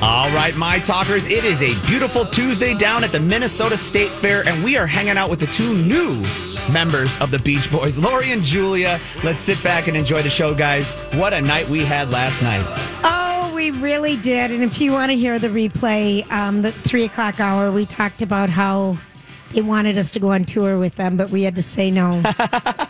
All right, my talkers, it is a beautiful Tuesday down at the Minnesota State Fair, and we are hanging out with the two new members of the Beach Boys, Lori and Julia. Let's sit back and enjoy the show, guys. What a night we had last night. Oh, we really did. And if you want to hear the replay, um, the three o'clock hour, we talked about how they wanted us to go on tour with them, but we had to say no.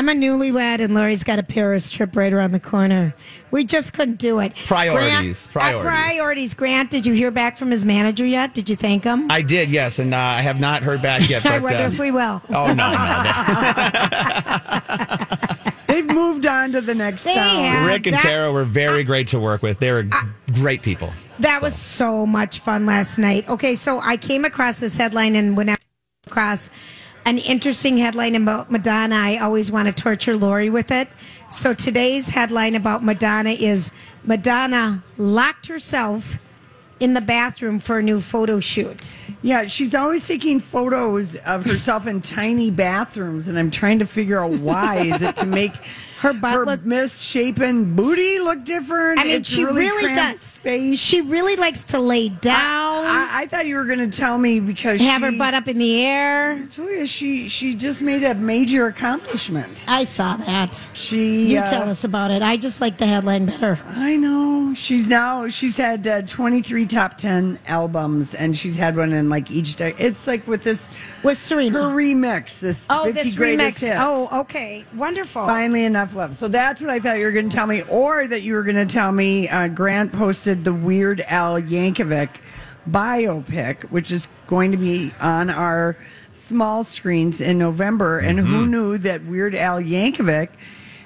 I'm a newlywed, and Lori's got a Paris trip right around the corner. We just couldn't do it. Priorities, Grant, uh, priorities. priorities. Grant, did you hear back from his manager yet? Did you thank him? I did, yes, and uh, I have not heard back yet. But, I wonder uh, if we will. Oh, no, no. They've moved on to the next They town. have. Rick and that- Tara were very great to work with. They were great people. That was so much fun last night. Okay, so I came across this headline, and when I across an interesting headline about Madonna, I always want to torture Lori with it. So today's headline about Madonna is Madonna locked herself in the bathroom for a new photo shoot. Yeah, she's always taking photos of herself in tiny bathrooms, and I'm trying to figure out why. Is it to make Her butt her look- misshapen booty look different? I mean, It's she really, cramped does. Space. She really likes to lay down, I, I thought you were going to tell me because she have her butt up in the air. Julia, she she just made a major accomplishment. I saw that. She You uh, tell us about it. I just like the headline better. I know. She's now she's had uh, 23 top 10 albums and she's had one in like each day. It's like with this With Serena. her remix, this Oh, 50 this remix. hits. Oh, okay. Wonderful. Finally enough So that's what I thought you were going to tell me or that you were going to tell me uh, Grant posted the Weird Al Yankovic biopic which is going to be on our small screens in November and who Mm-hmm. knew that Weird Al Yankovic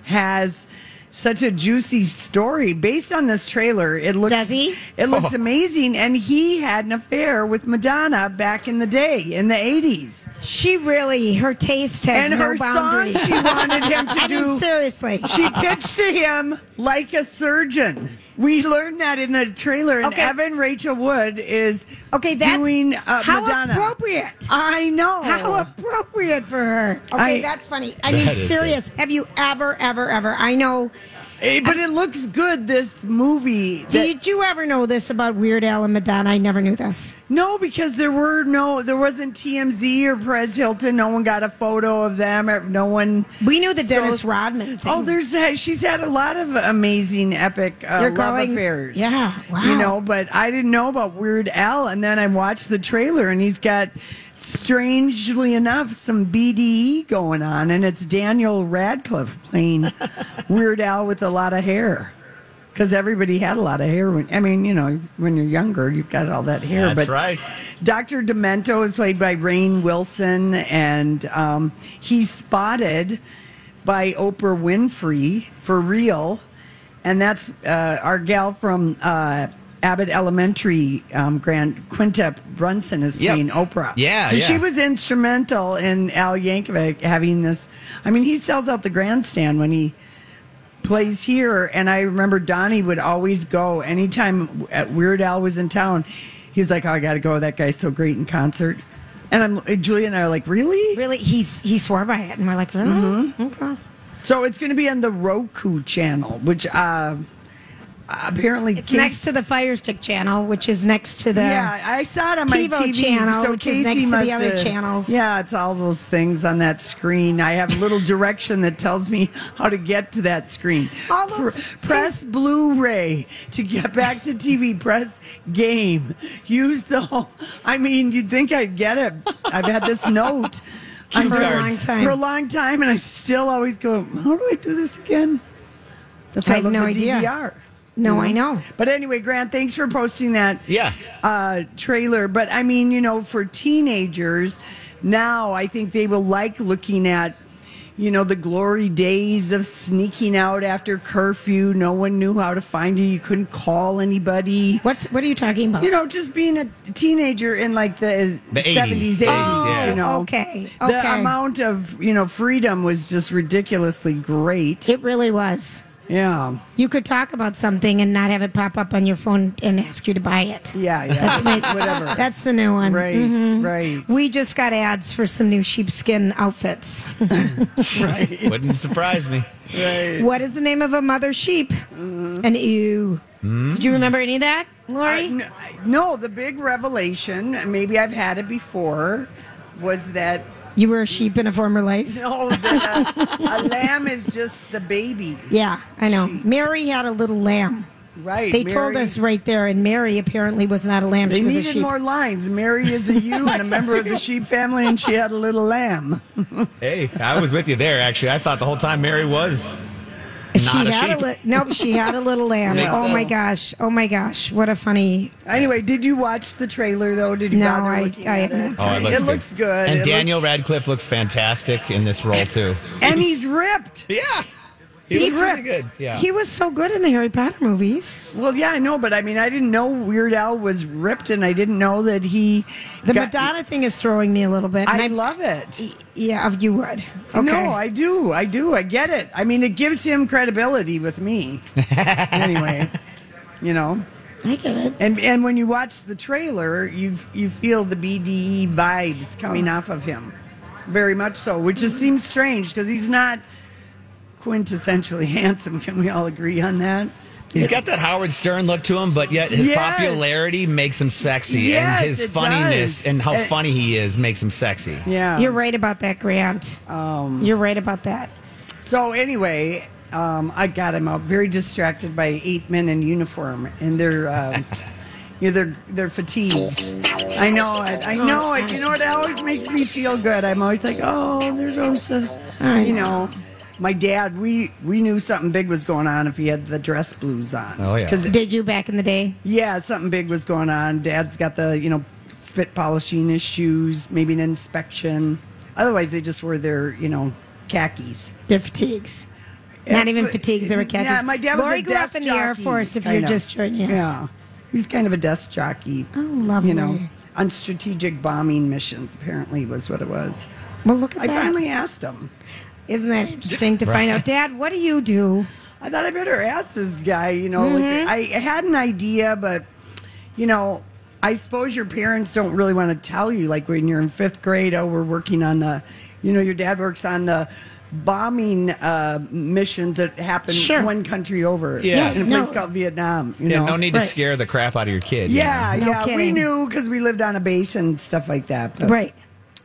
has such a juicy story based on this trailer. It looks Does he? It looks oh. amazing and he had an affair with Madonna back in the day in the 80s. She really, her taste has And no her song boundaries. she wanted him to I do mean, seriously. she pitched to him like a surgeon. We learned that in the trailer, and Okay. Evan Rachel Wood is Okay, that's doing uh, how Madonna. appropriate. I know. How appropriate for her. Okay, I- that's funny. I mean, That is serious. Have you ever, ever, ever? I know. Eh, but it looks good. This movie. that- Did you ever know this about Weird Al and Madonna? I never knew this. No, because there were no, there wasn't TMZ or Perez Hilton. No one got a photo of them. No one. We knew the Dennis So- Rodman thing. Oh, there's uh, she's had a lot of amazing epic uh, love calling- affairs. Yeah, wow. You know, but I didn't know about Weird Al, and then I watched the trailer, and he's got, strangely enough, some BDE going on, and it's Daniel Radcliffe playing Weird Al with a lot of hair. Because everybody had a lot of hair. When, I mean, you know, when you're younger, you've got all that hair. That's but right. Dr. Demento is played by Rainn Wilson, and um, he's spotted by Oprah Winfrey for real. And that's uh, our gal from uh, Abbott Elementary, um, Grand Quinta Brunson is Yep. playing Oprah. Yeah, so she was instrumental in Al Yankovic having this. I mean, he sells out the grandstand when he plays here. And I remember Donnie would always go anytime at Weird Al was in town. He was like, "Oh, I got to go. That guy's so great in concert." And I'm Julia and I are like, "Really?" Really, he's he swore by it, and we're like, really? Mm-hmm. Okay. So it's going to be on the Roku channel, which uh, apparently It's Casey- next to the Fire Stick channel, which is next to the. yeah, I saw it on my TiVo TV. channel, so which is next to the other have- channels. Yeah, it's all those things on that screen. I have a little direction that tells me how to get to that screen. All those Pr- press Blu-ray to get back to TV. Press game. Use the. Whole, I mean, you'd think I'd get it. I've had this note. For a long time. For a long time, and I still always go. How do I do this again? That's I have no idea. DVR. No, I know. But anyway, Grant, thanks for posting that Yeah. uh, trailer. But I mean, you know, for teenagers now, I think they will like looking at, you know, the glory days of sneaking out after curfew. No one knew how to find you. You couldn't call anybody. What's what are you talking about? You know, just being a teenager in like the, The 80s. 70s, 80s, yeah. you know. Oh, okay, The amount of, you know, freedom was just ridiculously great. it really was. Yeah. You could talk about something and not have it pop up on your phone and ask you to buy it. Yeah, yeah. Whatever. That's the new one. Right, Mhm. right. We just got ads for some new sheepskin outfits. Right. Wouldn't surprise me. right. what is the name of a mother sheep? An ewe. Did you remember any of that, Lori? Uh, no, the big revelation, maybe I've had it before, was that you were a sheep in a former life. no, that a, a lamb is just the baby. Yeah, I know. Mary had a little lamb. Right. They told us right there, and Mary apparently was not a lamb. They she was a needed sheep. more lines. Mary is a ewe and a member of the sheep family, and she had a little lamb. Hey, I was with you there, actually. I thought the whole time Mary was she a had sheep. a li- nope. She had a little lamb. Makes oh my gosh! Oh my gosh! What a funny. Anyway, did you watch the trailer though? Did you No, bother I- looking I at have it? not. Oh, it looks it good. looks good. And It Daniel looks- Radcliffe looks fantastic in this role, too. and he's ripped. Yeah. He He's looks really good. Yeah. He was so good in the Harry Potter movies. Well, yeah, I know, but I mean, I didn't know Weird Al was ripped, and I didn't know that he. The got- Madonna thing is throwing me a little bit. and I I'm- love it. Yeah, you would. Okay. No, I do. I do. I get it. I mean, it gives him credibility with me. anyway, you know. I get it. And and when you watch the trailer, you you feel the BDE vibes coming off of him, very much so. Which just seems strange because he's not quintessentially handsome. Can we all agree on that? He's got that Howard Stern look to him, but yet his Yes. popularity makes him sexy, Yes, and his funniness does. and how Uh, funny he is makes him sexy. Yeah. You're right about that, Grant. Um, You're right about that. So anyway, um, I got him out very distracted by eight men in uniform and their, um, you know, their their fatigues. I know it. I know it. You know what? It always makes me feel good. I'm always like, oh, there goes the, I you know. My dad, we we knew something big was going on if he had the dress blues on. Oh, yeah. 'Cause, Did you back in the day? yeah, something big was going on. Dad's got the you know spit polishing his shoes, maybe an inspection. Otherwise, they just wore their you know khakis. Their fatigues. Not even but- fatigues, they were khakis. Yeah, my dad was Lori a grew up desk in the Air Force, if kind you're of. just joining us. Yeah, he was kind of a desk jockey. Oh, lovely. You know, on strategic bombing missions. Apparently, was what it was. Well, look at I that. finally asked him. Isn't that interesting to find out? Dad, what do you do? I thought I better ask this guy. You know, Mm-hmm. like I had an idea, but you know, I suppose your parents don't really want to tell you. Like when you're in fifth grade, oh, we're working on the, you know, your dad works on the bombing uh, missions that happen Sure. one country over. Yeah. in a No. place called Vietnam. You Yeah, know, no need to Right. scare the crap out of your kid. you Yeah, know? No yeah, we kidding. knew because we lived on a base and stuff like that. But Right.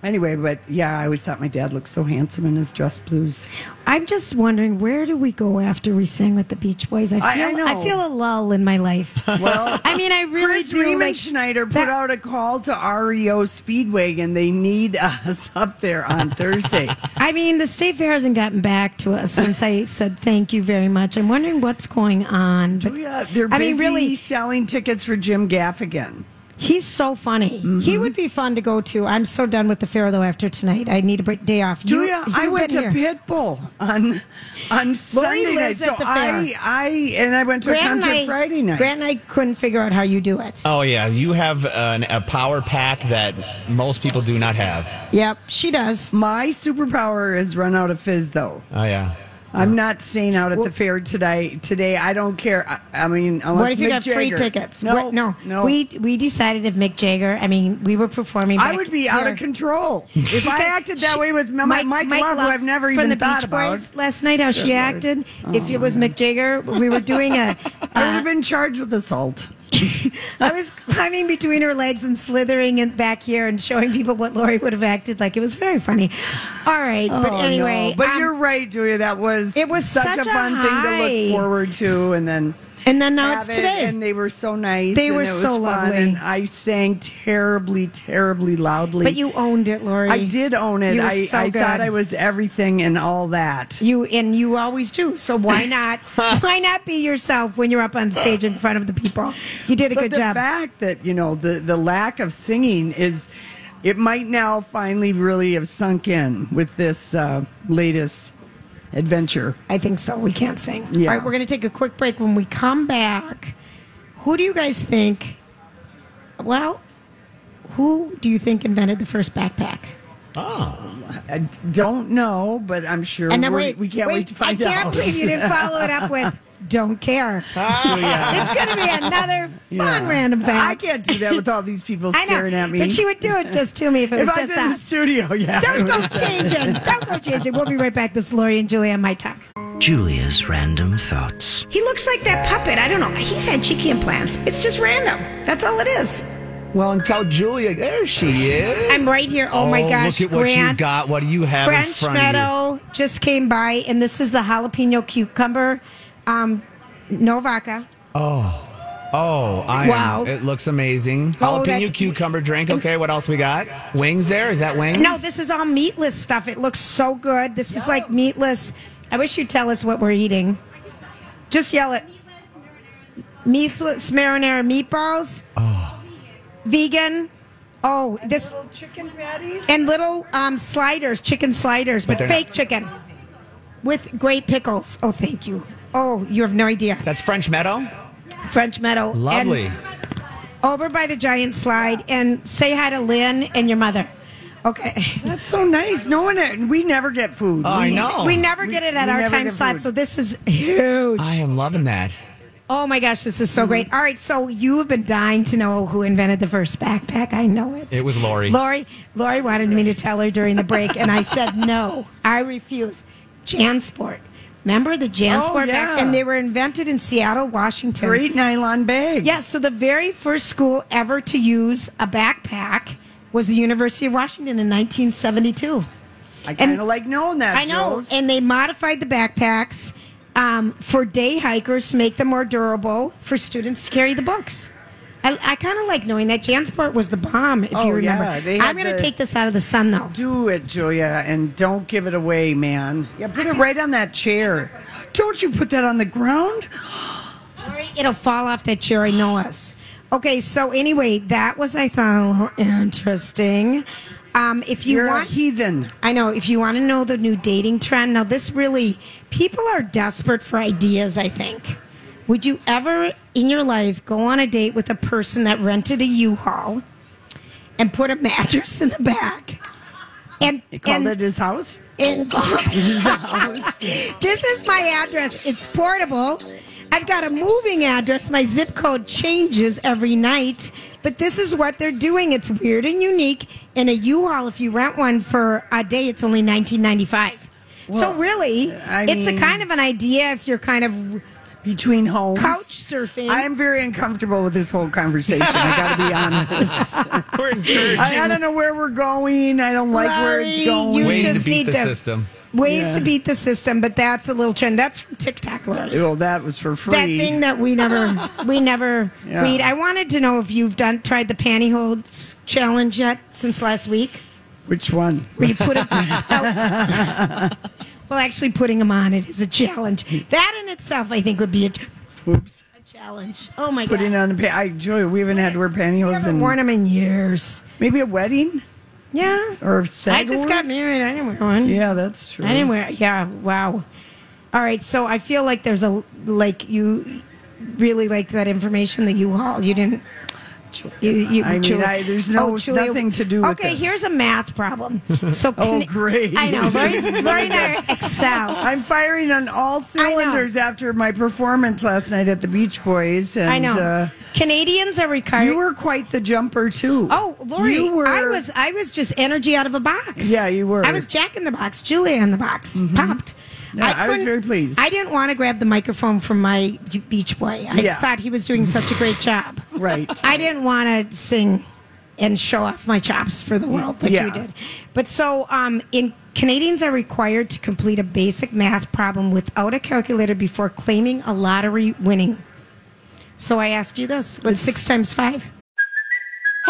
Anyway, but yeah, I always thought my dad looked so handsome in his dress blues. I'm just wondering where do we go after we sing with the Beach Boys? I feel I know. I, feel a lull in my life. Well, I mean, I really Chris do. Riemann Like, Schneider put that- out a call to REO Speedwagon. They need us up there on Thursday. I mean, the state fair hasn't gotten back to us since I said thank you very much. I'm wondering what's going on. But yeah, they're I mean, really, selling tickets for Jim Gaffigan. He's so funny. Mm-hmm. He would be fun to go to. I'm so done with the fair though. After tonight, I need a day off. You- Julia, I you've went to here. Pitbull on on Sunday night. lives So the I, fair. I and I went to a Grant and concert I- Friday night. Grant and I couldn't figure out how you do it. Oh yeah, you have an, a power pack that most people do not have. Yep, she does. My superpower is run out of fizz, though. Oh yeah. I'm not staying out at the fair today. Today, I don't care. I, I mean, unless What if you Mick got free Jagger- tickets? No, What- no, no. We we decided if Mick Jagger. I mean, we were performing. I back would be out here. of control if I acted that way with Mike, Mike, Love, who I've never from even the thought Beach about. Boys last night. How she acted. if it was oh, Mick Jagger, we were doing a. I would uh, have been charged with assault. I was climbing between her legs and slithering in back here and showing people what Lori would have acted like. It was very funny. All right, but Oh, anyway, no. but um, you're right, Julia. That was it was such, such a a fun thing to look forward to, and then and then now it's it, today. and they were so nice. They and were it was so fun, lovely. and I sang terribly, terribly loudly. but you owned it, Lori. I did own it. You were I, so I good. thought I was everything and all that. You and you always do. So why not? why not be yourself when you're up on stage in front of the people? You did a But good the job. The fact that you know the the lack of singing is, it might now finally really have sunk in with this uh, latest adventure. I think so. We can't sing. Yeah. All right, we're going to take a quick break. When we come back, who do you guys think? Well, who do you think invented the first backpack? Oh. I don't know, but I'm sure And then wait, we can't wait, to find out. I can't out. believe you didn't follow it up with "Don't care." It's going to be another fun Yeah. random fact. I can't do that with all these people I know, staring at me. but she would do it just to me if it if was I was just in the us. studio, yeah. Don't go changing. Don't go changing. We'll be right back. This is Lori and Julia on my talk. Julia's random thoughts. He looks like that puppet. I don't know. He's had cheeky implants. It's just random. That's all it is. Well, and tell Julia, there she is. I'm right here. Oh, my oh, gosh, Look at what Grant. you got. What do you have in French front of you? Meadow just came by, and this is the jalapeno cucumber. Um, no vodka. Oh, I Wow. am. It looks amazing. Oh, Jalapeno that- cucumber drink. Okay, what else we got? Wings there? Is that wings? No, this is all meatless stuff. It looks so good. This is like meatless. I wish you'd tell us what we're eating. Just yell it. Meatless marinara meatballs. Oh. Vegan. Oh, this chicken patties. and little um, sliders, chicken sliders, but, they're not- fake chicken with great pickles. Oh, thank you. Oh, you have no idea. That's French Meadow. French Meadow. And Lovely. over by the giant slide and say hi to Lynn and your mother. Okay. That's so nice. No one, we never get food. Oh, I We- know. We never get it at we our time slot, food. so this is huge. I am loving that. Oh my gosh, this is so great. All right, so you have been dying to know who invented the first backpack. I know it. It was Lori. Lori Lori wanted me to tell her during the break, and I said no. I refuse. Jansport. Remember the Jansport Oh, yeah. back? And they were invented in Seattle, Washington. Great nylon bags. Yes, so the very first school ever to use a backpack was the University of Washington in 1972. I kind of like knowing that. I know, Jules. and they modified the backpacks um, for day hikers to make them more durable for students to carry the books. I, I kind of like knowing that Jansport was the bomb, if Oh, you remember. yeah, they I'm going to take this out of the sun, though. Do it, Julia, and don't give it away, man. Yeah, put it right on that chair. Don't you put that on the ground? It'll fall off that chair. I know us. Okay, so anyway, that was I thought a little interesting. Um, if you You're want, heathen. I know. If you want to know the new dating trend, now this really, people are desperate for ideas. I think. Would you ever in your life go on a date with a person that rented a U-Haul and put a mattress in the back? And He called and, it his house. and this is my address. It's portable. I've got a moving address. My zip code changes every night. But this is what they're doing. It's weird and unique. In a U-Haul, if you rent one for a day, it's only nineteen ninety five. So really, I it's a kind of an idea if you're kind of Between homes. couch surfing. I am very uncomfortable with this whole conversation. I got to be honest. We're encouraging I, I don't know where we're going. I don't like where Larry, it's going. you ways just to beat need the to- system. ways Yeah. to beat the system. But that's a little trend. That's from TikTok, Larry. Oh, that was for free. that thing that we never we never Yeah. read. I wanted to know if you've done tried the pantyhose challenge yet since last week. Which one? Where you put them well, actually putting them on it is a challenge. That in itself, I think, would be a, Oops. a challenge. Oh my Putting god! on the pa- I Joy, we haven't had to wear I pantyhose haven't in worn them in years. maybe a wedding Yeah, or I sag just award? got married. I didn't wear one. Yeah, that's true. I didn't wear. Yeah, wow. All right, so I feel like there's a like you really like that information that you haul. You didn't. You, you, I mean, Julia- I- there's no- nothing to do with Okay, here's a math problem. So, Oh, great. I know. Lori, Lori and I excel. I'm firing on all cylinders after my performance last night at the Beach Boys. And, I know. Uh, Canadians are required. you were quite the jumper too. Oh, Lori, you were. I was I was just energy out of a box. Yeah, you were. Mm-hmm. I was Jack in the box, Julia in the box, popped. Yeah, I was very pleased. I didn't want to grab the microphone from my Beach Boy. I Yeah. thought he was doing such a great job. Right. I didn't want to sing and show off my chops for the world like Yeah. you did. But so um, in Canadians are required to complete a basic math problem without a calculator before claiming a lottery winning. So I ask you this: What's six times five?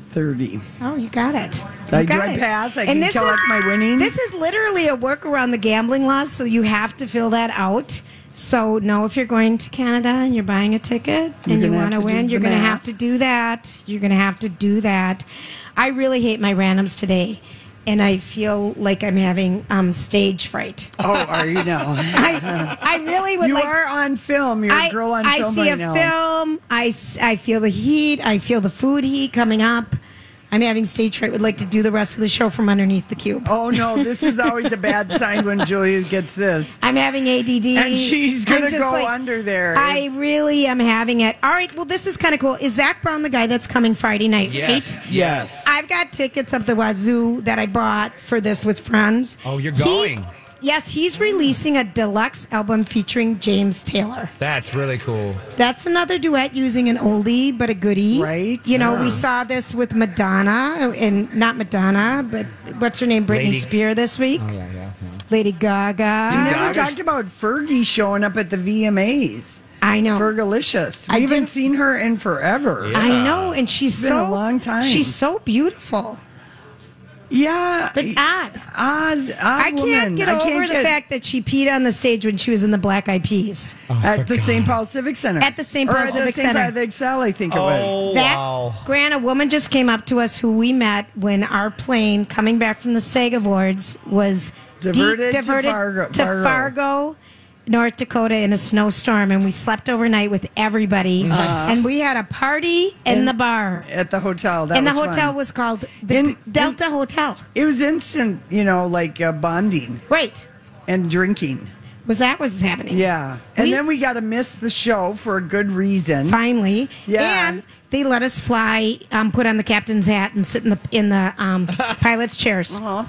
Thirty. Oh, you got it. I- You do got I it. pass? I can collect my winnings? This is literally a work around the gambling laws, so you have to fill that out. So know if you're going to Canada and you're buying a ticket and you want to do win, you're going to have to do that. You're going to have to do that. I really hate my randoms today, and I feel like I'm having um, stage fright. Oh, are you now? I, I really would you like. are on film. You're I, a girl on I film I see right a now. film. I feel the heat. I feel the food heat coming up. I'm having stage fright. Would like to do the rest of the show from underneath the cube. Oh no, this is always a bad sign when Julia gets this. I'm having ADD. And she's gonna just go like- under there. I really am having it. All right. Well, this is kind of cool. Is Zac Brown the guy that's coming Friday night? Yes. Right? Yes. I've got tickets up the wazoo that I bought for this with friends. Oh, you're He- going. Yes, he's releasing a deluxe album featuring James Taylor. That's really cool. That's another duet using an oldie but a goodie. Right. You know, Yeah. we saw this with Madonna and not Madonna, but what's her name? Britney Lady- Spear this week. Oh, yeah, yeah. Lady Gaga. We never Gaga- talked about Fergie showing up at the VMAs. I know. Fergalicious. We I haven't didn't- seen her in forever. Yeah. I know, and she's been so a long time. She's so beautiful, Yeah. but odd. odd, odd I can't woman. get I over can't the get- fact that she peed on the stage when she was in the Black Eyed Peas. Oh, oh, at the St. Paul Civic Center. At the St. Paul or at the Civic Center. Paul- the Excel, I think it was. Oh, That wow. Grant, a woman just came up to us who we met when our plane coming back from the SAG Awards was de- Diverted to diverted Fargo- to Fargo. North Dakota in a snowstorm, and we slept overnight with everybody, and we had a party in, In- the bar. At the hotel. That and the hotel fun. was called the In- D- Delta Hotel. It was instant, you know, like uh, bonding Right. and drinking. Was that what was happening? Yeah. And We- then we got to miss the show for a good reason. Finally. Yeah. And they let us fly, um, put on the captain's hat, and sit in the in the um, pilot's chairs. Uh-huh.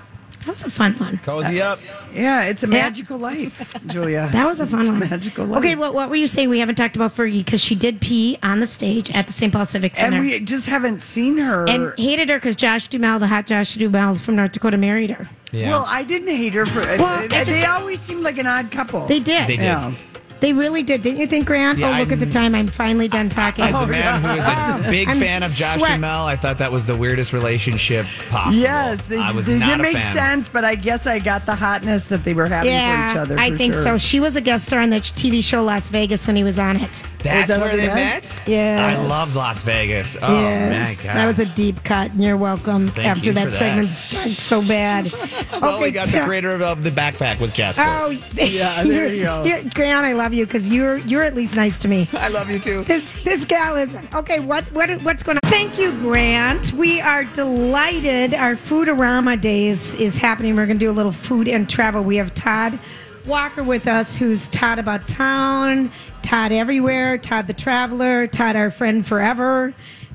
That was a fun one. Cozy uh, up. Yeah, it's a Yeah. magical life, Julia. That was a fun It's one. magical life. Okay, what, what were you saying? We haven't talked about Fergie because she did pee on the stage at the St. Paul Civic Center. and we just haven't seen her. and hated her because Josh Duhamel, the hot Josh Duhamel from North Dakota, married her. Yeah. Well, I didn't hate her for. Well, I they just- always seemed like an odd couple. They did. They did. Yeah. They really did. Didn't you think, Grant? Yeah, oh, look I- at the time. I'm finally done talking. As a oh, man who is a big I'm fan of Josh sweat. Duhamel, I thought that was the weirdest relationship possible. Yes, they, I was they not did a make fan. sense, but I guess I got the hotness that they were having yeah, for each other. I for think sure. so. She was a guest star on the TV show Las Vegas when he was on it. That's that where they they met. Yeah, I loved Las Vegas. Oh yes, my god, that was a deep cut, and you're welcome. Thank after you that for that. segment stunk so bad. well, we Okay, got the creator of, of the backpack with Jasper. Oh, Yeah, there you go. You're, Grant, I love you because you're you're at least nice to me. I love you too. This this gal is okay. What what what's going on? Thank you, Grant. We are delighted. Our Foodorama days is happening. We're going to do a little food and travel. We have Todd Walker with us, who's Todd about town, Todd everywhere, Todd the traveler, Todd our friend forever.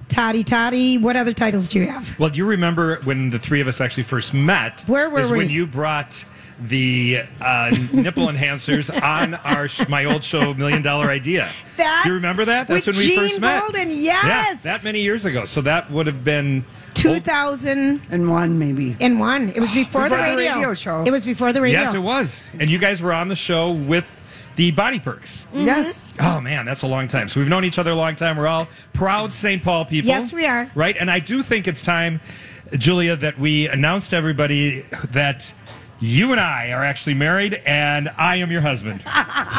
Toddy Toddy. What other titles do you have? Well, do you remember when the three of us actually first met? Where were is we? when you brought the uh, nipple enhancers on our sh- my old show Million Dollar Idea. That's do you remember that? That's with when we Gene first met. Bolden, Yeah, yes. that many years ago. So that would have been 2000 and one maybe. in one. It was before, the, Before the radio. radio show. It was before the radio. Yes, it was. And you guys were on the show with the Body Perks. Mm-hmm. Yes. Oh man, that's a long time. So we've known each other a long time. We're all proud St. Paul people. Yes, we are. Right? And I do think it's time, Julia, that we announce to everybody that you and I are actually married and I am your husband. I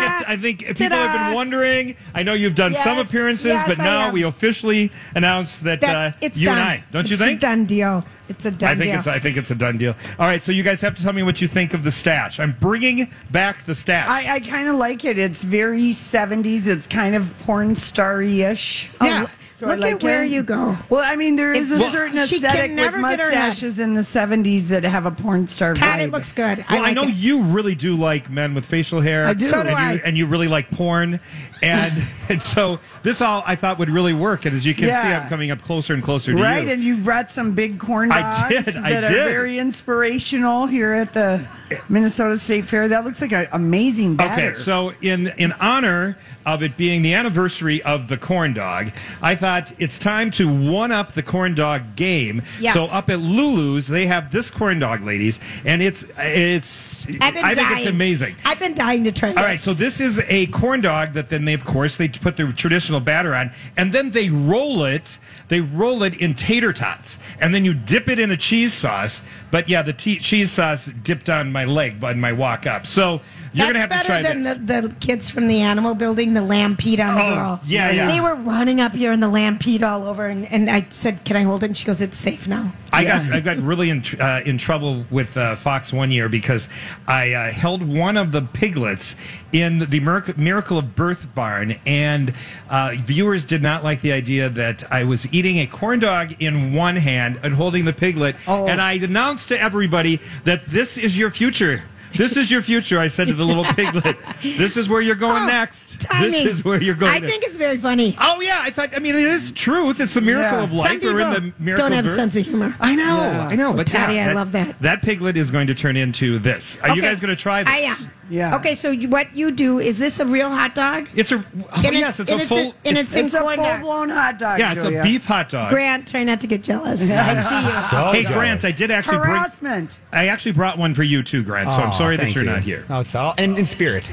think, I think people have been wondering. I know you've done some Yes, appearances, yes, but I now am. we officially announce that, That- uh, it's you done. and I. Don't you think? It's think? a done deal. It's a done I think deal. it's I think it's a done deal. All right, so you guys have to tell me what you think of the stash. I'm bringing back the stash. I, I kind of like it. It's very 70s. It's kind of porn starry ish. Yeah. So Look like at where it. you go. Well, I mean, there is It's a just- certain she can aesthetic with never get her head. mustaches in the 70s that have a porn star Todd, vibe. it looks good. well, I, like know it. you really do like men with facial hair. I do. So and do you, And you really like porn, and and so this all I thought would really work. And as you can see, I'm coming up closer and closer to Right, you. and you brought some big corn I dogs did, I that did. are very inspirational here at the Minnesota State Fair. That looks like an amazing batter. Okay, so in in honor of it being the anniversary of the corn dog, I thought it's time to one up the corn dog game. Yes. So up at Lulu's, they have this corn dog, ladies, and it's it's I've been I think it's amazing. I've been dying to try this. All right, so this is a corn dog that then they, of course, they put the traditional batter on, and then they roll it. They roll it in tater tots, and then you dip it in a cheese sauce. But yeah, the te- cheese sauce dipped on my leg on my walk up. So you're That's gonna have better to try than this. The, the kids from the animal building, the lamb peed on the Oh, girl. yeah, yeah. They were running up here and the lamb peed all over. And, and I said, Can I hold it? And she goes, It's safe now. I got I got really in tr- uh, in trouble with uh, Fox one year because I uh, held one of the piglets in the Miracle, Miracle of Birth barn, and uh, viewers did not like the idea that I was eating a corn dog in one hand and holding the piglet, Oh. and I announced to everybody that this is your future. This is your future. I said to the little piglet, "This is where you're going Oh, next. timing. This is where you're going." I next." think it's very funny. Oh yeah, I thought. I mean, it is truth. It's the miracle Yeah. of Some life. We're in the people miracle don't have a sense of humor. I know. I know, but Taddy, yeah, I love that. That piglet is going to turn into this. Are you Okay. guys going to try this? I am. Yeah. Okay, so you, what you do is this a real hot dog? It's a oh, And yes, it's and a full. and it's, in it's a full dog. blown hot dog. yeah, it's Julia. a beef hot dog. Grant, try not to get jealous. I see you. hey Grant, I did actually bring. harassment. I actually brought one for you too, Grant. So I'm sorry that thank you're you. not here. No, it's all and in spirit.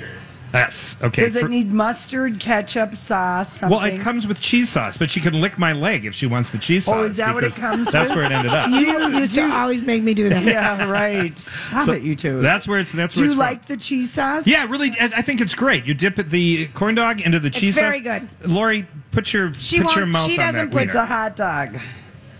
Yes. Okay. Does for- it need mustard, ketchup, sauce? Something? well, it comes with cheese sauce, but she can lick my leg if she wants the cheese sauce. Oh, is that what it because comes That's with? where it ended up. You used to always make me do that. Yeah, right. Stop So it, you two. That's where it's. That's where Do where you it's like the cheese sauce? Yeah, really. I I think it's great. You dip the corn dog into the cheese sauce. very sauce. good. Lori, put your She put your won't- mouth she on doesn't that put wiener. It's a hot dog.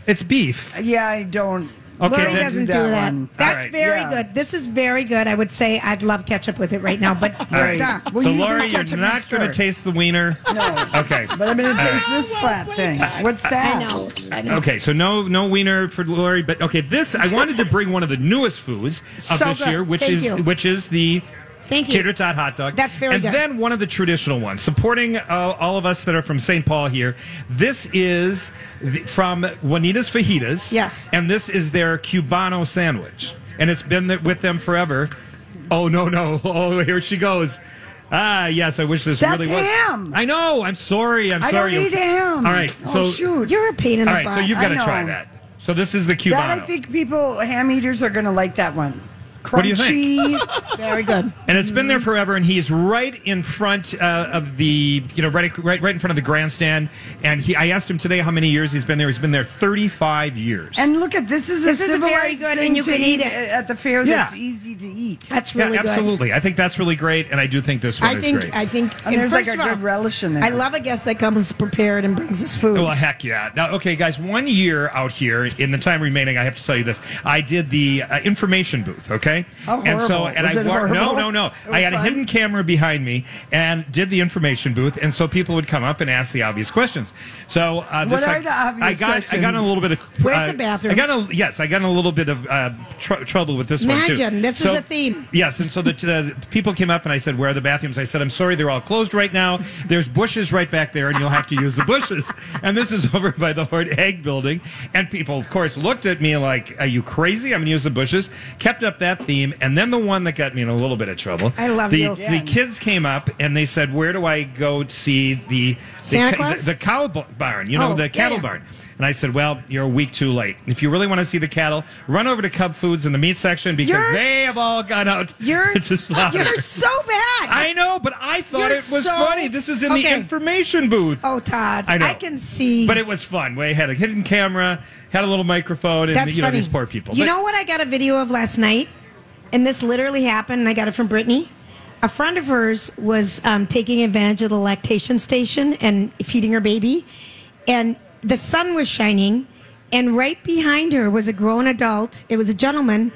It's beef. Yeah, I don't. Okay, Lori doesn't do that that. one. That's All right. very Yeah. good. This is very good. I would say I'd love ketchup with it right now, but All you're right. duh. Well, so, you Lori, you're not going to taste the wiener. No. Okay. But I'm going to taste right. this flat thing. What's I that? know. I know. Okay, so no no wiener for Lori, but okay, this I wanted to bring one of the newest foods of So this good. year, which Thank is you. which is the Thank you. tater tot hot dog. That's very good. and good. then one of the traditional ones, supporting uh, all of us that are from St. Paul here. This is the, from Juanita's Fajitas. Yes. and this is their Cubano sandwich, and it's been with them forever. Oh no no! Oh here she goes. Ah yes, I wish this That's really was. ham. I know. I'm sorry. I'm I sorry. don't eat ham. All right, Oh, so shoot. You're a pain in all the right, butt. so you've got to try that. So this is the Cubano. That I think people, ham eaters, are going to like that one. Crunchy. What do you think? very good. and it's been there forever, and he's right in front uh, of the, you know, right, right, right in front of the grandstand. And he, I asked him today how many years he's been there. He's been there 35 years. And look at this is This a is very good, thing and you to can eat it. at the fair. Yeah. That's easy to eat. That's yeah, really good. absolutely. I think that's really great, and I do think this one I is think great. I think And there's first like a of all, good relish in there. I love a guest that comes prepared and brings us food. Well, heck yeah. Now, okay, guys, one year out here, in the time remaining, I have to tell you this. I did the uh, information booth, okay? Okay. How and so, and Was I it wa- no, no, no. I was had a hidden camera behind me and did the information booth, and so people would come up and ask the obvious questions. So uh, this What I, are the obvious I got I got in a little bit of Where's uh, the bathroom? I got a yes, I got in a little bit of uh, tr- trouble with this one too. Imagine, this is So- a theme. Yes, and so the, the people came up and I said, "Where are the bathrooms?" I said, "I'm sorry, they're all closed right now. There's bushes right back there, and you'll have to use the bushes." And this is over by the Hort Egg Building, and people, of course, looked at me like, "Are you crazy? I'm going to use the bushes." Kept up that theme, and then the one that got me in a little bit of trouble. I love the, you. The kids came up and they said, "Where do I go to see the the, ca- Claus? the, the cow barn? You know, Oh, the cattle yeah. barn." And I said, "Well, you're a week too late. If you really want to see the cattle, run over to Cub Foods in the meat section because You're they have all gone out You're you're so bad. I know, but I thought You're it was so- funny. This is in the information booth. oh, Todd, I know. can see. But it was fun. We had a hidden camera, had a little microphone, and That's you know funny. these poor people. You But- know what I got a video of last night, and this literally happened. And I got it from Brittany. A friend of hers was um, taking advantage of the lactation station and feeding her baby, and the sun was shining, and right behind her was a grown adult. It was a gentleman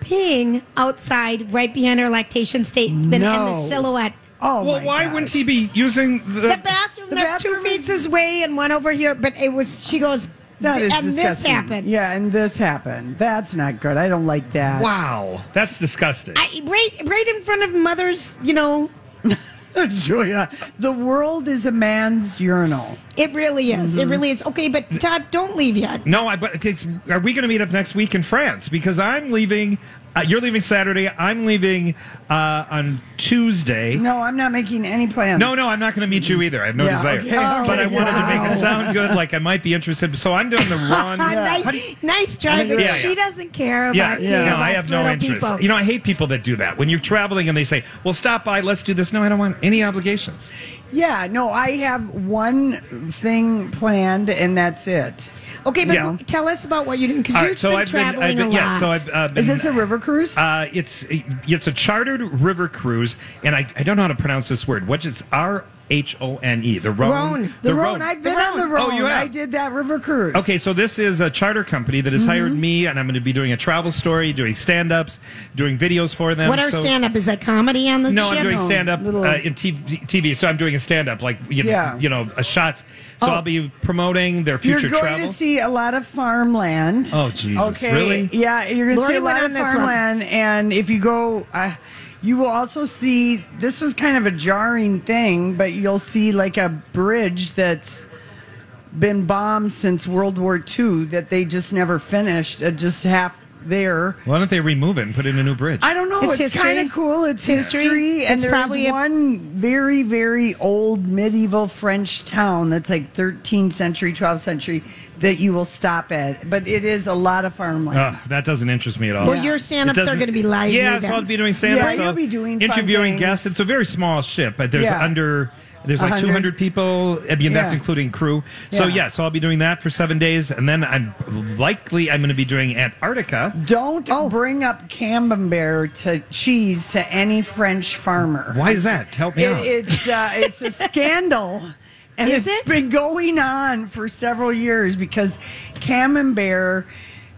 peeing outside right behind her lactation statement and No. the silhouette. Oh, well, my why gosh. wouldn't he be using the, The bathroom The that's two bathroom feet is- this way and one over here, but it was. She goes, That is and this disgusting. happened. Yeah, and this happened. That's not good. I don't like that. Wow, that's disgusting. I, right, right in front of mother's, you know, Julia, the world is a man's urinal. it really is. Mm-hmm. It really is. Okay, but Todd, don't leave yet. No, I, but it's, are we going to meet up next week in France? Because I'm leaving. Uh, you're leaving Saturday. I'm leaving uh, on Tuesday. No, I'm not making any plans. No, no, I'm not going to meet you either. I have no Yeah, desire. okay, Oh, but I wanted to make it sound good, like I might be interested. So I'm doing the run. nice, How do you- nice try, but Yeah, she yeah. doesn't care about yeah, you. no, about I have no little interest. people. You know, I hate people that do that. When you're traveling and they say, "Well, stop by, let's do this." No, I don't want any obligations. Yeah, no, I have one thing planned, and that's it. Okay, but Yeah. tell us about what you're doing because All you've right, been traveling I've been, a yeah, lot. so I've uh, been, Is this a river cruise? Uh, it's it's a chartered river cruise, and I, I don't know how to pronounce this word. What's it's R H O N E. The Rhone. Rhone. the Rhone. I've been on the Rhone. Oh, you have? I did that river cruise. Okay, so this is a charter company that has Mm-hmm. hired me, and I'm going to be doing a travel story, doing stand-ups, doing videos for them. what are so- stand up? Is that comedy on the No, ship? I'm doing No, stand-up little- uh, in TV, TV. So I'm doing a stand-up, like you know, Yeah. you know, a shots. So Oh. I'll be promoting their future travel. You're going travel. to see a lot of farmland. Oh, Jesus, Okay, really? Yeah, you're going to see a lot of this one. farmland, and if you go, uh, you will also see. This was kind of a jarring thing, but you'll see like a bridge that's been bombed since World War II that they just never finished. Uh, just half there. Why don't they remove it and put in a new bridge? I don't know. It's It's, kind of cool. It's History. history, and It's there's probably a- one very, very old medieval French town that's like 13th century, 12th century that you will stop at. But it is a lot of farmland. Ugh, that doesn't interest me at all. Well, your stand-ups are going to be live. Yeah, then. so I'll be doing stand-up. Yeah, so you'll be doing interviewing guests. It's a very small ship, but there's Yeah. under there's like 100. 200 people. I mean, that's including crew. So Yeah. yeah, so I'll be doing that for seven days, and then I'm likely I'm going to be doing Antarctica. Don't Oh. bring up camembert to cheese to any French farmer. Why is that? Help me It, out. it's uh, it's a scandal, and Is it's it? been going on for several years because camembert.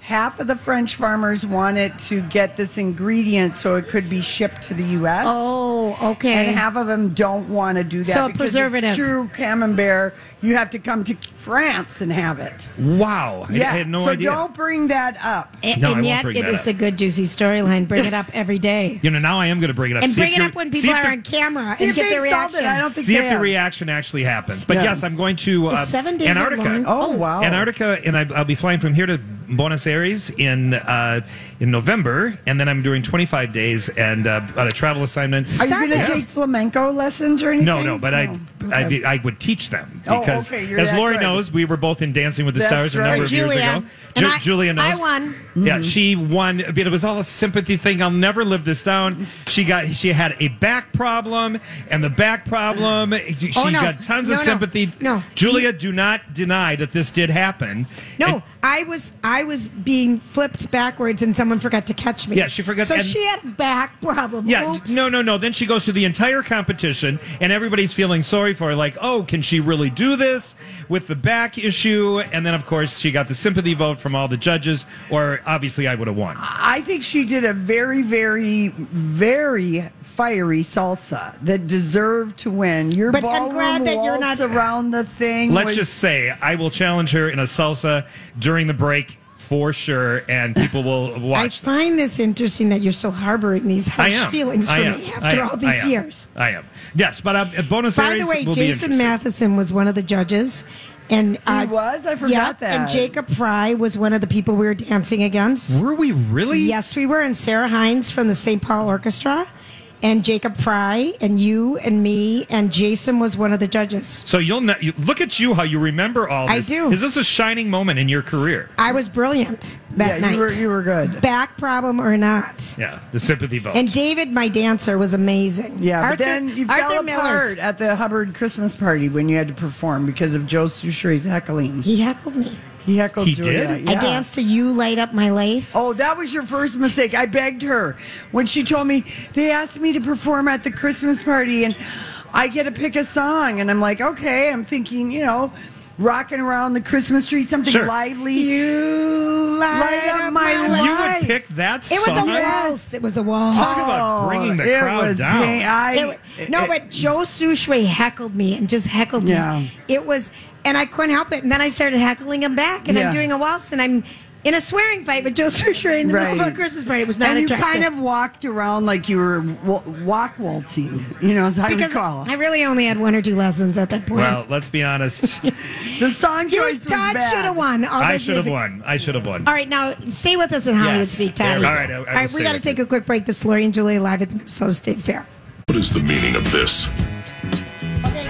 Half of the French farmers wanted to get this ingredient so it could be shipped to the U.S. Oh, okay. and half of them don't want to do that. So because preservative. It's true camembert. You have to come to France and have it. wow, Yeah. I, had no so idea. don't bring that up. A- No, I and won't yet, bring it that is up. a good, juicy storyline. Bring it up every day. You know, now I am going to bring it up. And See bring it up when people are on camera See and if get their reaction. I don't think See they if the reaction actually happens. But Yeah. yes, I'm going to uh, seven days Antarctica. long? Oh, wow. Antarctica, and I, I'll be flying from here to Buenos Aires in uh, in November, and then I'm doing 25 days and uh, on a travel assignment. Are you going to it. take flamenco lessons or anything? No, no, but I, No. I, Okay. I would teach them Oh, because, okay, as Lori good. Knows, we were both in Dancing with the That's Stars a right. number of years ago. And Ju- I- Julia knows. I won. Yeah, mm-hmm. she won, but it was all a sympathy thing. I'll never live this down. She got, she had a back problem, and the back problem, she Oh, no. got tons No, of no. sympathy. No. Julia, do not deny that this did happen. No, And- I was I was being flipped backwards and someone forgot to catch me. Yeah, she forgot- So and- she had back problems. Yeah, Oops. no, no, no. Then she goes through the entire competition, and everybody's feeling sorry for her. Like, oh, can she really do this with the back issue? And then, of course, she got the sympathy vote from all the judges, or obviously I would have won. I think she did a very, very, very fiery salsa that deserved to win. Your But I'm glad that you're not- around the thing. Let's was- just say I will challenge her in a salsa during the break for sure, and people will watch. I watch. find this interesting that you're still harboring these harsh am. feelings for am. me after am. all I these am. years. I am. Yes, but uh, bonus By areas the way, will Jason. Matheson was one of the judges. And uh, was? I forgot yeah, that. And Jacob Frey was one of the people we were dancing against. Were we really? Yes, we were. And Sarah Hines from the St. Paul Orchestra, and Jacob Frey, and you, and me, and Jason was one of the judges. So you'll ne- you, look at you how you remember all I do. Is this a shining moment in your career? I was brilliant that yeah, night. you were, you were good. Back problem or not. Yeah, the sympathy vote. And David, my dancer, was amazing. Yeah, Arthur, but then you Arthur fell Miller's- apart at the Hubbard Christmas party when you had to perform because of Joe Soucheray's heckling. He heckled me. He heckled He Julia. did? I danced to "You Light Up My Life." Oh, that was your first mistake. I begged her when she told me they asked me to perform at the Christmas party and I get to pick a song. And I'm like, okay, I'm thinking, you know, rocking around the Christmas tree, something Sure. lively. You light, Light up up my my life. you would pick that song. It was a waltz. It was a waltz. Talk about oh, bringing the it crowd was down. I, It wa- no, but Joe Soucheray heckled me and just heckled me. It was, and I couldn't help it. And then I started heckling him back, and Yeah. I'm doing a waltz, and I'm in a swearing fight with Joe Soucheray in the middle of a Christmas party. It was not and you kind of walked around like you were wa- walk waltzing, you know, as I because recall. I really only had one or two lessons at that point. Well, let's be honest. the song you, choice was Todd bad. should have won. all I those should have years- won. I should have won. All right, now stay with us in Hollywood Yes, Speak, there Todd. we All right, I- I All will right, stay we got to with take you. a quick break. This is Lori and Julia live at the Minnesota State Fair. What is the meaning of this?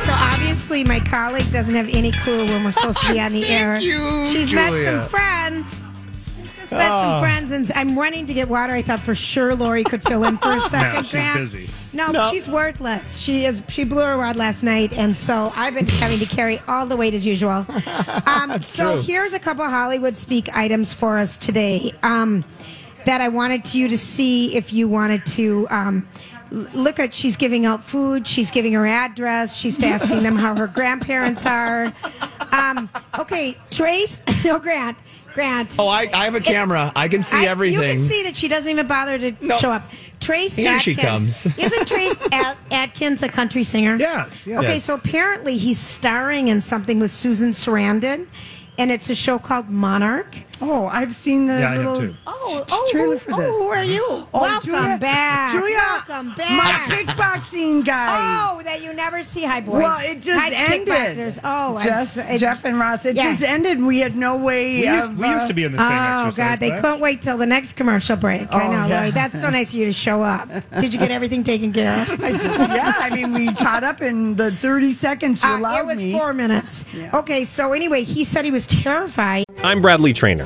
Okay, so obviously my colleague doesn't have any clue when we're supposed to be on the air. you, She's met Julia. some friends. Just met Oh. some friends, and I'm running to get water. I thought for sure Lori could fill in for a second. she's Grant. busy. No, No. she's worthless. She is. She blew her wad last night, and so I've been having to carry all the weight as usual. Um, so true. here's a couple of Hollywood speak items for us today. Um, that I wanted you to see if you wanted to um, l- look at. She's giving out food. She's giving her address. She's asking them how her grandparents are. Um, okay, Trace. No, Grant. Grant. Oh, I, I have a camera. I can see I- everything. You can see that she doesn't even bother to No. show up. Trace Here she comes. Isn't Trace At- Adkins a country singer? Yes, yes. Okay, Yes. so apparently he's starring in something with Susan Sarandon, and it's a show called Monarch. Oh, I've seen the Yeah, I have little too. Oh, oh, trailer who, for this. Oh, who are you? Oh, Welcome Julia- back. Julia, Welcome back. My kickboxing guys. Oh, that you never see. Hi, boys. Well, it just Hi, ended. kickboxers. Oh, I'm Just, so- it- Jeff and Ross. It Yeah. just ended. We had no way. We used, of, we used to be in the same Oh exercise God, they class. couldn't wait till the next commercial break. I Oh, know, yeah. Lori. That's so nice of you to show up. Did you get everything taken care of? I just, yeah, I mean, we caught up in the 30 seconds you Uh, allowed it was me. four minutes. Okay, so anyway, he said he was terrified. I'm Bradley Trainer.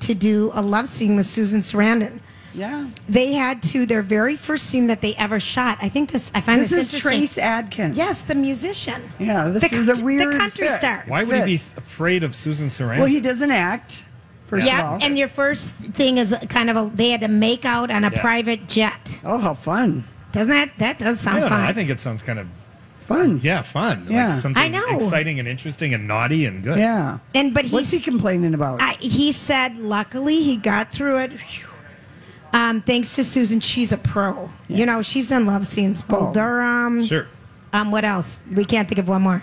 To do a love scene with Susan Sarandon. Yeah. They had to their very first scene that they ever shot. I think this. I find This this, is interesting. Trace Adkins. Yes, the musician. Yeah, this the, is a weird the country fit. star. Why would he be afraid of Susan Sarandon? Well, he doesn't act, first of Yeah, all. and your first thing is kind of a. They had to make out on a Yeah. private jet. oh, how fun. Doesn't that? That does I sound don't fun. know. I think it sounds kind of Fun. yeah fun. Yeah. Like something I know. exciting and interesting and naughty and good. Yeah. and but What's he he's, complaining about? I, he said, luckily he got through it. Phew. Um, thanks to Susan, she's a pro. You know, she's done love scenes. Bull Oh. Durham. Sure. Um, what else? We can't think of one more.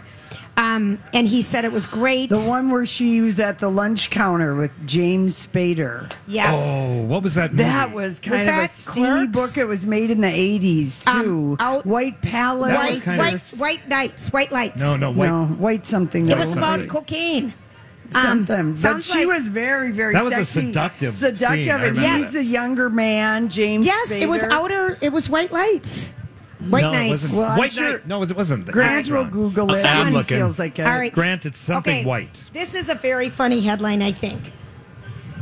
Um, and he said it was great. the one where she was at the lunch counter with James Spader. Yes. Oh, what was that? Movie? That was kind Was of that a steamy Clerks? book. It was made in the 80s, Um, too. out- White Palace. White, kind white, of- white nights, white lights. no, no, white. no, white something. It that was was about something. cocaine. Um, something. But sounds she like- was very, very That was a sexy. seductive Seductive. scene. And remember he's that. the younger man, James. Yes, it was outer. It was white lights, white no, it nights. wasn't. Well, white sure- night. No, it wasn't. Grant will Wrong. Google it. I'm He looking. Feels like it. All right. Grant, it's something Okay, white. This is a very funny headline, I think.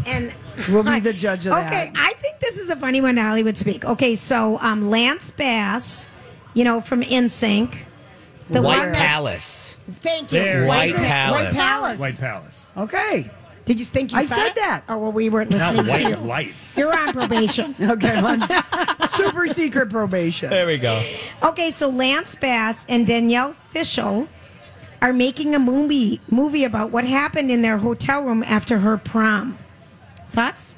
And We'll be the judge of okay, that. Okay, I think this is a funny one to Hollywood speak. Okay, so um, Lance Bass, you know from NSYNC, the White one that- Palace. Thank you, There. White White Palace. Palace. White Palace. Okay. Did you think you I said, said it? that. Oh well, we weren't Not listening to you. white lights. You're on probation. Okay. on super secret probation. There we go. Okay, so Lance Bass and Danielle Fishel are making a movie movie about what happened in their hotel room after her prom. Thoughts?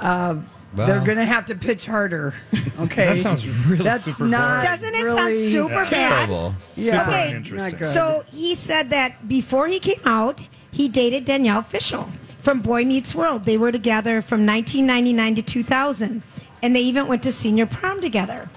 Uh, they're going to have to pitch harder. Okay. That sounds really That's super not boring. Doesn't it really sound super bad? Terrible. Yeah. Super Okay. uninteresting. Not good. So he said that before he came out, he dated Danielle Fishel from Boy Meets World. They were together from 1999 to 2000, and they even went to senior prom together.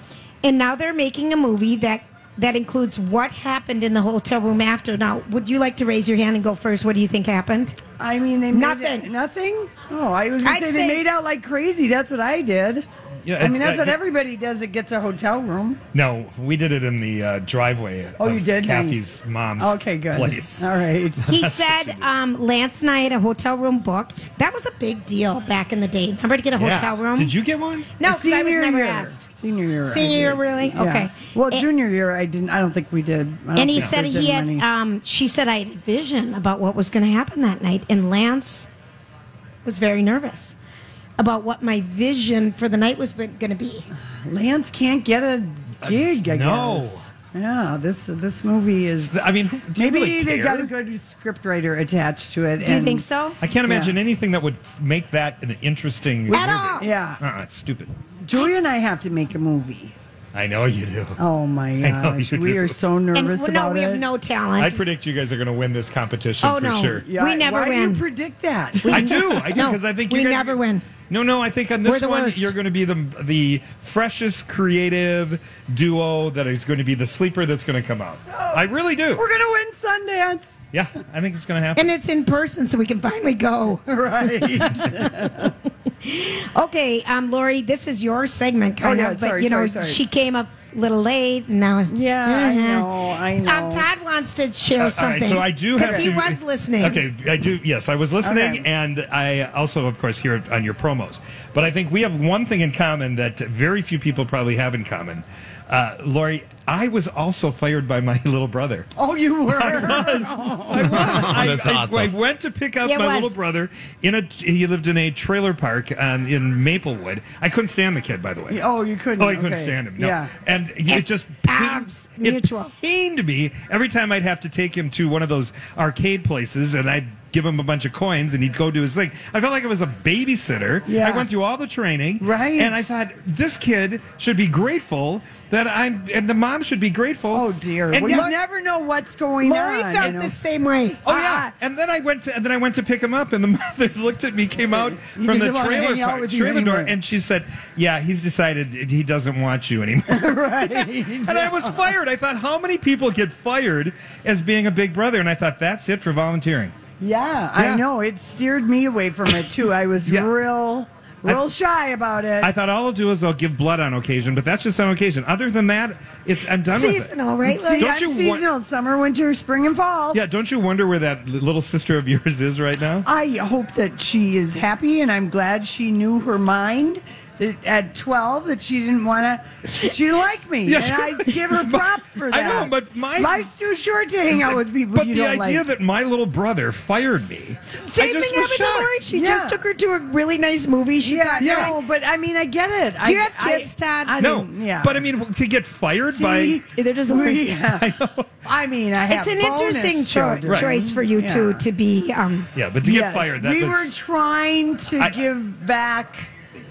And now they're making a movie that that includes what happened in the hotel room after. Now, would you like to raise your hand and go first? What do you think happened? I mean, they made Nothing. It, nothing. Oh, I was going to say, say- they made out like crazy. That's what I did. Yeah, I mean, it's- that's what uh, everybody does that gets a hotel room. No, we did it in the uh, driveway. Oh, of you did? Kathy's Nice. mom's Okay, good. place. All right. He said um, Lance and I had a hotel room booked. That was a big deal back in the day. Remember to get a Yeah. hotel room? Did you get one? No, because I was Senior never year. asked. Senior year. Senior year, really? Yeah. Okay. Well, And- junior year, I didn't. I don't think we did. I And he said he had. Um, she said I had a vision about what was going to happen that night, and Lance was very nervous about what my vision for the night was going to be. Lance can't get a uh, gig. I no. guess. Yeah. This this movie is. I mean, do you maybe really they care? got a good scriptwriter attached to it. Do you think so? I can't imagine Yeah. anything that would f- make that an interesting At movie. all. Yeah. Uh-uh, it's stupid. Julia and I have to make a movie. I know you do. Oh my gosh, we do. are so And nervous well, no, about we it. have no talent. I predict you guys are going to win this competition Oh, for no. sure. Yeah, We never why win. do you predict that? I do. I do No, because I think we you guys never win. No, no. I think on this one worst. you're going to be the the freshest creative duo that is going to be the sleeper that's going to come out. Oh. I really do. We're gonna win Sundance, Yeah, I think it's going to happen. and it's in person, so we can finally go. right? Okay, um, Lori, this is your segment, kind Oh, yeah, of, but sorry, you know, sorry, sorry. she came up a little late. Now, Yeah, I Mhm. know, I know. Um, Todd wants to share Uh, something. right, so I do have because he to- was listening. Okay, I do. Yes, I was listening, Okay. and I also, of course, hear it on your promos. But I think we have one thing in common that very few people probably have in common. Uh, Lori, I was also fired by my little brother. oh, you were. I was. I was. I, That's I- awesome. I went to pick up Yeah, my was. little brother in a. He lived in a trailer park um, in Maplewood. I couldn't stand the kid, by the way. Oh, you couldn't. Oh, I couldn't stand him. No. Yeah. And he- it just Paths pained, it mutual. pained me every time I'd have to take him to one of those arcade places and I'd give him a bunch of coins and he'd go do his thing. I felt like I was a babysitter. Yeah. I went through all the training. Right. And I thought, this kid should be grateful that I'm, and the mom should be grateful. Oh dear. And well, you never know what's going Lori on. felt you know. the same way. Oh ah, yeah, ah. and then I went to and then I went to pick him up, and the mother looked at me, came out from the trailer hang out park, trailer door, and she said, "Yeah, he's decided he doesn't want you anymore." right. and I was fired. I thought, how many people get fired as being a big brother? And I thought that's it for volunteering. Yeah, Yeah. I know. It steered me away from it too. I was Yeah. real, real shy about it. I thought all I'll do is I'll give blood on occasion, but that's just on occasion. Other than that, it's I'm done with it. Seasonal, right? Don't you wa- seasonal, summer, winter, spring, and fall. Yeah, don't you wonder where that little sister of yours is right now? I hope that she is happy, and I'm glad she knew her mind. That at 12, that she didn't want to, she didn't like me, Yeah, and. I give her But- props for that. I know, but my- life's too short to hang out with people But you the don't idea like. that my little brother fired me, Same I just thing was happened to shocked. Lori. She Yeah. just took her to a really nice movie. She yeah, thought, Yeah. no, but I mean, I get it. Do you I- have I- kids, Todd? I No, didn't- yeah. but I mean to get fired See, by they're just we- like- I mean, I have it's an bonus interesting cho- children. choice for you Yeah. two to be. Um, yeah, but to get Yes, fired, that we was. were trying to I- give back.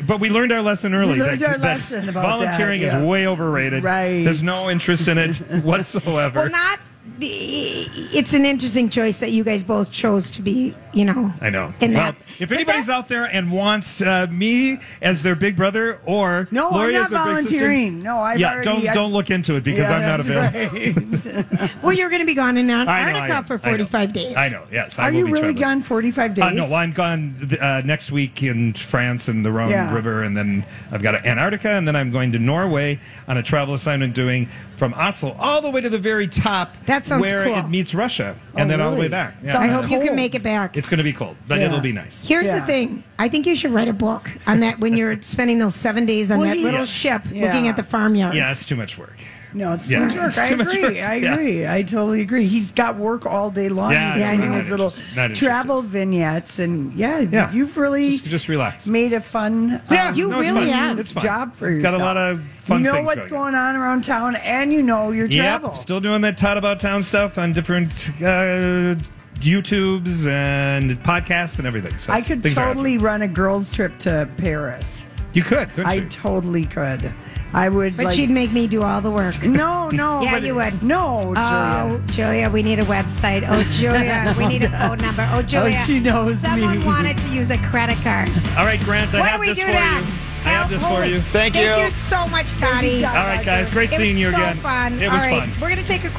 But we learned our lesson early. learned that, our that lesson about volunteering that, yeah. is way overrated. Right. There's no interest in it whatsoever. well, not it's an interesting choice that you guys both chose to be, you know. I know. In well, that, if anybody's out there and wants uh, me as their big brother or No, I'm not as their big sister, volunteering. No, I've yeah, already- don't I- don't look into it because Yeah, I'm not available. right. well, you're going to be gone in I know, Antarctica I know, for I 45 days. I know. Yes, I Are will you really traveling. gone 45 days? Uh, no, well, I'm gone uh, next week in France and the Rhone Yeah. River, and then I've got Antarctica, and then I'm going to Norway on a travel assignment doing from Oslo all the way to the very top That sounds where cool. it meets Russia, Oh, and then all the way really? back. Sounds I hope you cold. can make it back. It's going to be cold, but Yeah. it'll be nice. Here's Yeah. the thing. I think you should write a book on that when you're spending those seven days on Well, that he- little Yeah. ship Yeah. looking at the farmyards. Yeah, it's too much work. No, it's Yeah, too much work. it's I too much agree. work. I Yeah. agree. I totally agree. He's got work all day long. Yeah, He's it's doing not his little interesting. Not interesting. travel vignettes, and yeah, Yeah. you've really Just, just relax. made a fun. Yeah, um, you no, it's really fun. have. It's fun. job for Got yourself. a lot of fun You know things what's going. going on around town, and you know your travel. Yep, still doing that Todd About Town stuff on different uh, YouTubes and podcasts and everything. So I could totally run a girls' trip to Paris. You could, I you? totally could. I would. But like, she'd make me do all the work. No, no. Yeah, but- you would. No, Julia. Oh, Julia, we need a website. Oh, Julia, we need a phone number. Oh, Julia, she knows someone me. wanted to use a credit card. All right, Grant, I Why have do we this do for that? you. I have this for you. Thank you. Thank you. you so much, Toddy. All right, guys, great It seeing was you so again. fun. It was right, fun. we're going to take a quick